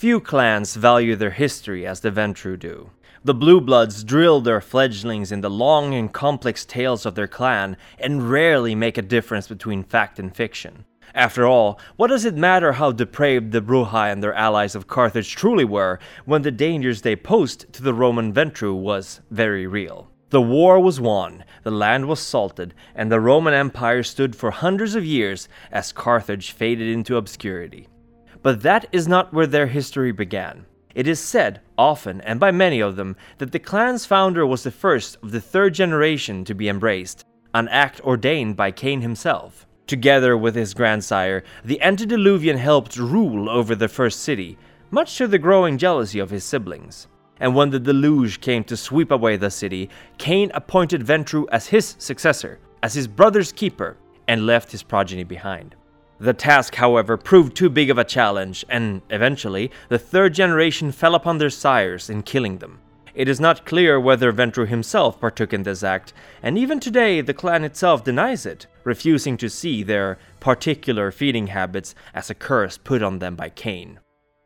Few clans value their history as the Ventrue do. The Blue Bloods drill their fledglings in the long and complex tales of their clan and rarely make a difference between fact and fiction. After all, what does it matter how depraved the Brujah and their allies of Carthage truly were when the dangers they posed to the Roman Ventrue was very real? The war was won, the land was salted, and the Roman Empire stood for hundreds of years as Carthage faded into obscurity. But that is not where their history began. It is said, often and by many of them, that the clan's founder was the first of the third generation to be embraced, an act ordained by Cain himself. Together with his grandsire, the antediluvian helped rule over the first city, much to the growing jealousy of his siblings. And when the deluge came to sweep away the city, Cain appointed Ventrue as his successor, as his brother's keeper, and left his progeny behind. The task, however, proved too big of a challenge, and eventually, the third generation fell upon their sires in killing them. It is not clear whether Ventrue himself partook in this act, and even today the clan itself denies it, refusing to see their particular feeding habits as a curse put on them by Cain.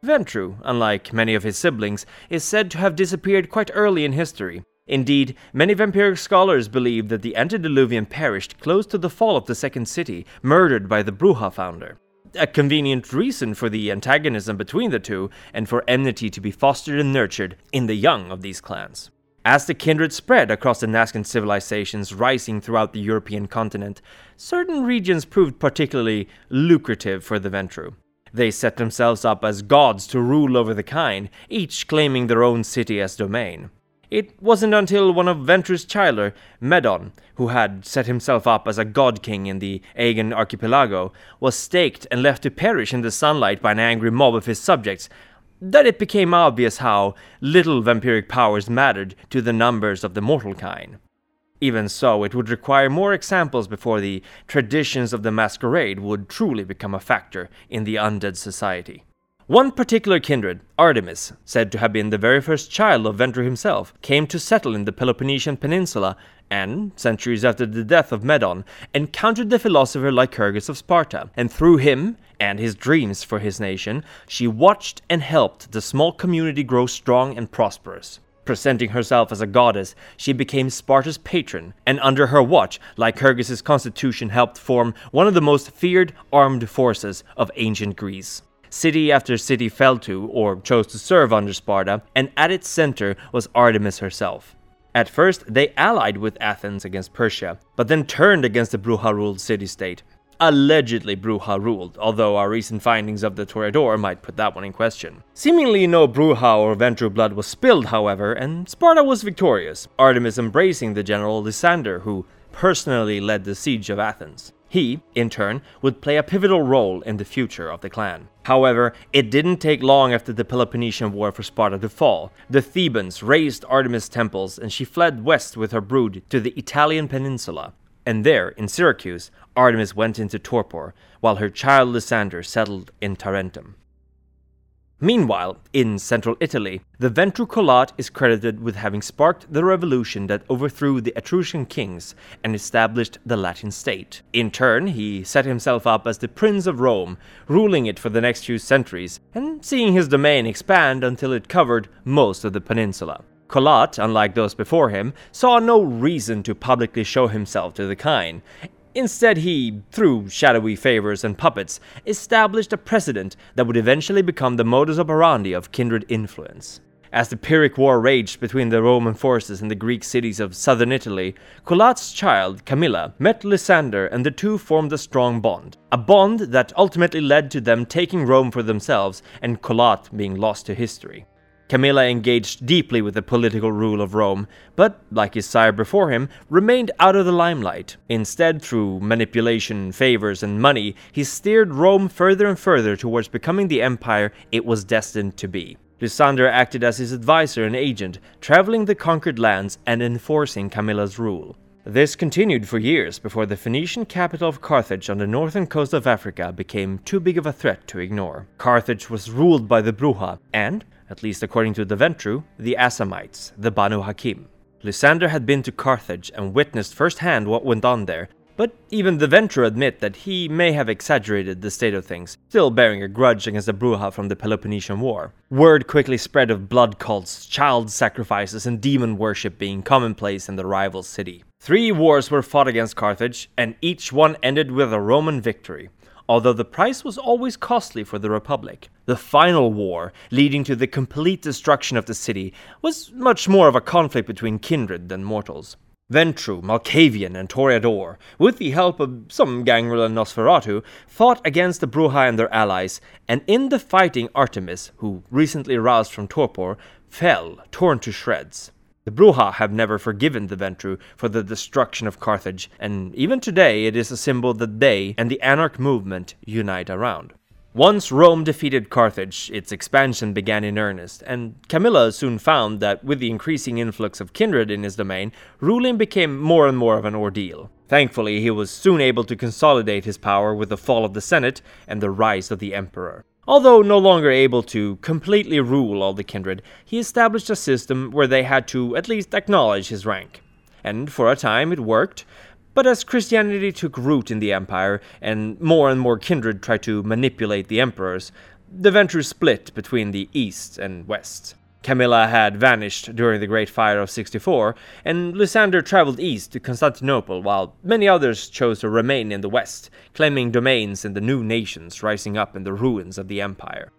Ventrue, unlike many of his siblings, is said to have disappeared quite early in history, Indeed, many vampiric scholars believe that the antediluvian perished close to the fall of the second city, murdered by the Brujah founder. A convenient reason for the antagonism between the two, and for enmity to be fostered and nurtured in the young of these clans. As the kindred spread across the Nazcan civilizations rising throughout the European continent, certain regions proved particularly lucrative for the Ventrue. They set themselves up as gods to rule over the kine, each claiming their own city as domain. It wasn't until one of Ventrue's children, Medon, who had set himself up as a god king in the Aegean archipelago, was staked and left to perish in the sunlight by an angry mob of his subjects, that it became obvious how little vampiric powers mattered to the numbers of the mortal kind. Even so, it would require more examples before the traditions of the masquerade would truly become a factor in the undead society. One particular kindred, Artemis, said to have been the very first child of Ventrue himself, came to settle in the Peloponnesian Peninsula and, centuries after the death of Medon, encountered the philosopher Lycurgus of Sparta, and through him and his dreams for his nation, she watched and helped the small community grow strong and prosperous. Presenting herself as a goddess, she became Sparta's patron, and under her watch, Lycurgus's constitution helped form one of the most feared armed forces of ancient Greece. City after city fell to, or chose to serve under Sparta, and at its center was Artemis herself. At first, they allied with Athens against Persia, but then turned against the Brujah ruled city state. Allegedly Brujah ruled, although our recent findings of the Toreador might put that one in question. Seemingly no Brujah or Ventrue blood was spilled, however, and Sparta was victorious, Artemis embracing the general Lysander, who personally led the siege of Athens. He, in turn, would play a pivotal role in the future of the clan. However, it didn't take long after the Peloponnesian War for Sparta to fall. The Thebans razed Artemis' temples and she fled west with her brood to the Italian peninsula. And there, in Syracuse, Artemis went into torpor, while her child Lysander settled in Tarentum. Meanwhile, in central Italy, the Ventrue Colat is credited with having sparked the revolution that overthrew the Etruscan kings and established the Latin state. In turn, he set himself up as the Prince of Rome, ruling it for the next few centuries, and seeing his domain expand until it covered most of the peninsula. Colat, unlike those before him, saw no reason to publicly show himself to the kine, Instead, he, through shadowy favors and puppets, established a precedent that would eventually become the modus operandi of kindred influence. As the Pyrrhic War raged between the Roman forces and the Greek cities of southern Italy, Colat's child, Camilla, met Lysander and the two formed a strong bond. A bond that ultimately led to them taking Rome for themselves and Colat being lost to history. Camilla engaged deeply with the political rule of Rome, but, like his sire before him, remained out of the limelight. Instead, through manipulation, favors, and money, he steered Rome further and further towards becoming the empire it was destined to be. Lysander acted as his advisor and agent, traveling the conquered lands and enforcing Camilla's rule. This continued for years before the Phoenician capital of Carthage on the northern coast of Africa became too big of a threat to ignore. Carthage was ruled by the Brujah, and, at least according to the Ventrue, the Assamites, the Banu Hakim. Lysander had been to Carthage and witnessed firsthand what went on there, But even the Ventrue admit that he may have exaggerated the state of things, still bearing a grudge against the Brujah from the Peloponnesian War. Word quickly spread of blood cults, child sacrifices, and demon worship being commonplace in the rival city. Three wars were fought against Carthage, and each one ended with a Roman victory although the price was always costly for the Republic. The final war, leading to the complete destruction of the city, was much more of a conflict between kindred than mortals. Ventrue, Malkavian, and Toreador, with the help of some Gangrel and Nosferatu, fought against the Brujah and their allies, and in the fighting Artemis, who recently roused from torpor, fell, torn to shreds. The Brujah have never forgiven the Ventrue for the destruction of Carthage, and even today it is a symbol that they and the Anarch movement unite around. Once Rome defeated Carthage, its expansion began in earnest, and Camilla soon found that with the increasing influx of kindred in his domain, ruling became more and more of an ordeal. Thankfully, he was soon able to consolidate his power with the fall of the Senate and the rise of the Emperor. Although no longer able to completely rule all the kindred, he established a system where they had to at least acknowledge his rank. And for a time it worked, but as Christianity took root in the empire and more and more kindred tried to manipulate the emperors, the venture split between the east and west. Camilla had vanished during the Great Fire of 64, and Lysander traveled east to Constantinople, while many others chose to remain in the west, claiming domains in the new nations rising up in the ruins of the empire.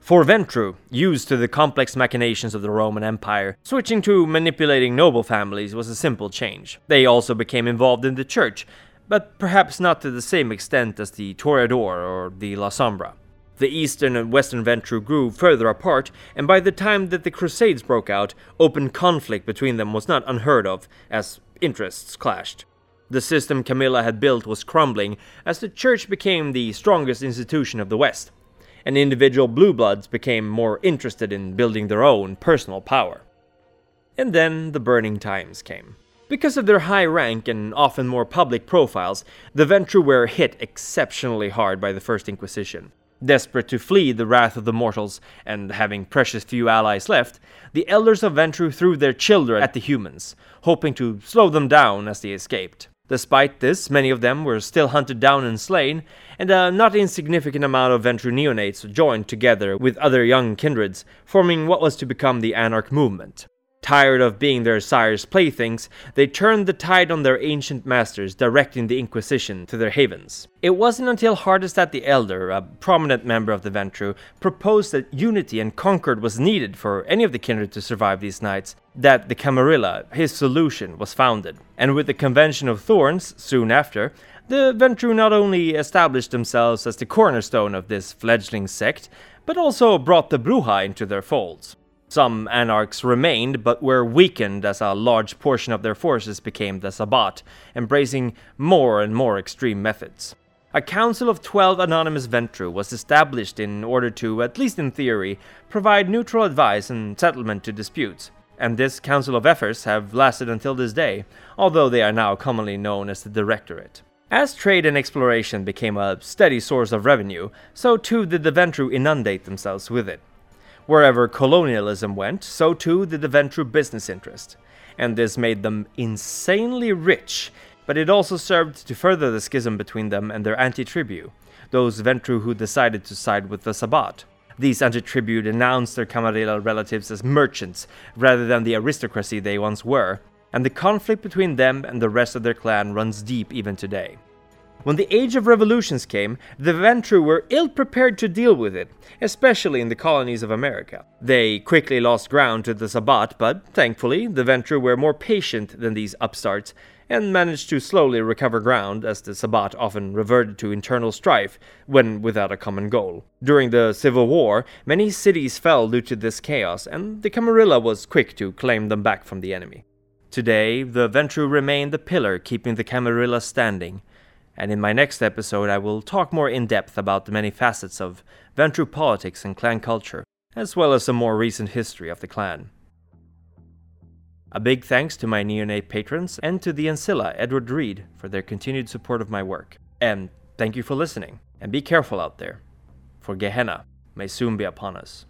For Ventrue, used to the complex machinations of the Roman Empire, switching to manipulating noble families was a simple change. They also became involved in the church, but perhaps not to the same extent as the Toreador or the Lasombra. The eastern and western Ventrue grew further apart, and by the time that the Crusades broke out, open conflict between them was not unheard of, as interests clashed. The system Camilla had built was crumbling as the church became the strongest institution of the West, and individual blue bloods became more interested in building their own personal power. And then the burning times came. Because of their high rank and often more public profiles, the Ventrue were hit exceptionally hard by the First Inquisition. Desperate to flee the wrath of the mortals, and having precious few allies left, the elders of Ventrue threw their children at the humans, hoping to slow them down as they escaped. Despite this, many of them were still hunted down and slain, and a not insignificant amount of Ventrue neonates joined together with other young kindreds, forming what was to become the Anarch movement. Tired of being their sire's playthings, they turned the tide on their ancient masters, directing the Inquisition to their havens. It wasn't until Hardestadt the Elder, a prominent member of the Ventrue, proposed that unity and concord was needed for any of the kindred to survive these nights, that the Camarilla, his solution, was founded. And with the Convention of Thorns, soon after, the Ventrue not only established themselves as the cornerstone of this fledgling sect, but also brought the Brujah into their folds. Some anarchs remained, but were weakened as a large portion of their forces became the Sabbat, embracing more and more extreme methods. A council of 12 anonymous Ventrue was established in order to, at least in theory, provide neutral advice and settlement to disputes, and this Council of Ephors have lasted until this day, although they are now commonly known as the Directorate. As trade and exploration became a steady source of revenue, so too did the Ventrue inundate themselves with it. Wherever colonialism went, so too did the Ventrue business interest, and this made them insanely rich, but it also served to further the schism between them and their anti-tribu, those Ventrue who decided to side with the Sabbat. These anti-tribu denounced their Camarilla relatives as merchants rather than the aristocracy they once were, and the conflict between them and the rest of their clan runs deep even today. When the Age of Revolutions came, the Ventrue were ill prepared to deal with it, especially in the colonies of America. They quickly lost ground to the Sabbat, but thankfully, the Ventrue were more patient than these upstarts and managed to slowly recover ground as the Sabbat often reverted to internal strife when without a common goal. During the Civil War, many cities fell due to this chaos, and the Camarilla was quick to claim them back from the enemy. Today, the Ventrue remain the pillar keeping the Camarilla standing and in my next episode I will talk more in depth about the many facets of Ventrue politics and clan culture, as well as some more recent history of the clan. A big thanks to my neonate patrons and to the Ancilla Edward Reed for their continued support of my work. And thank you for listening, and be careful out there, for Gehenna may soon be upon us.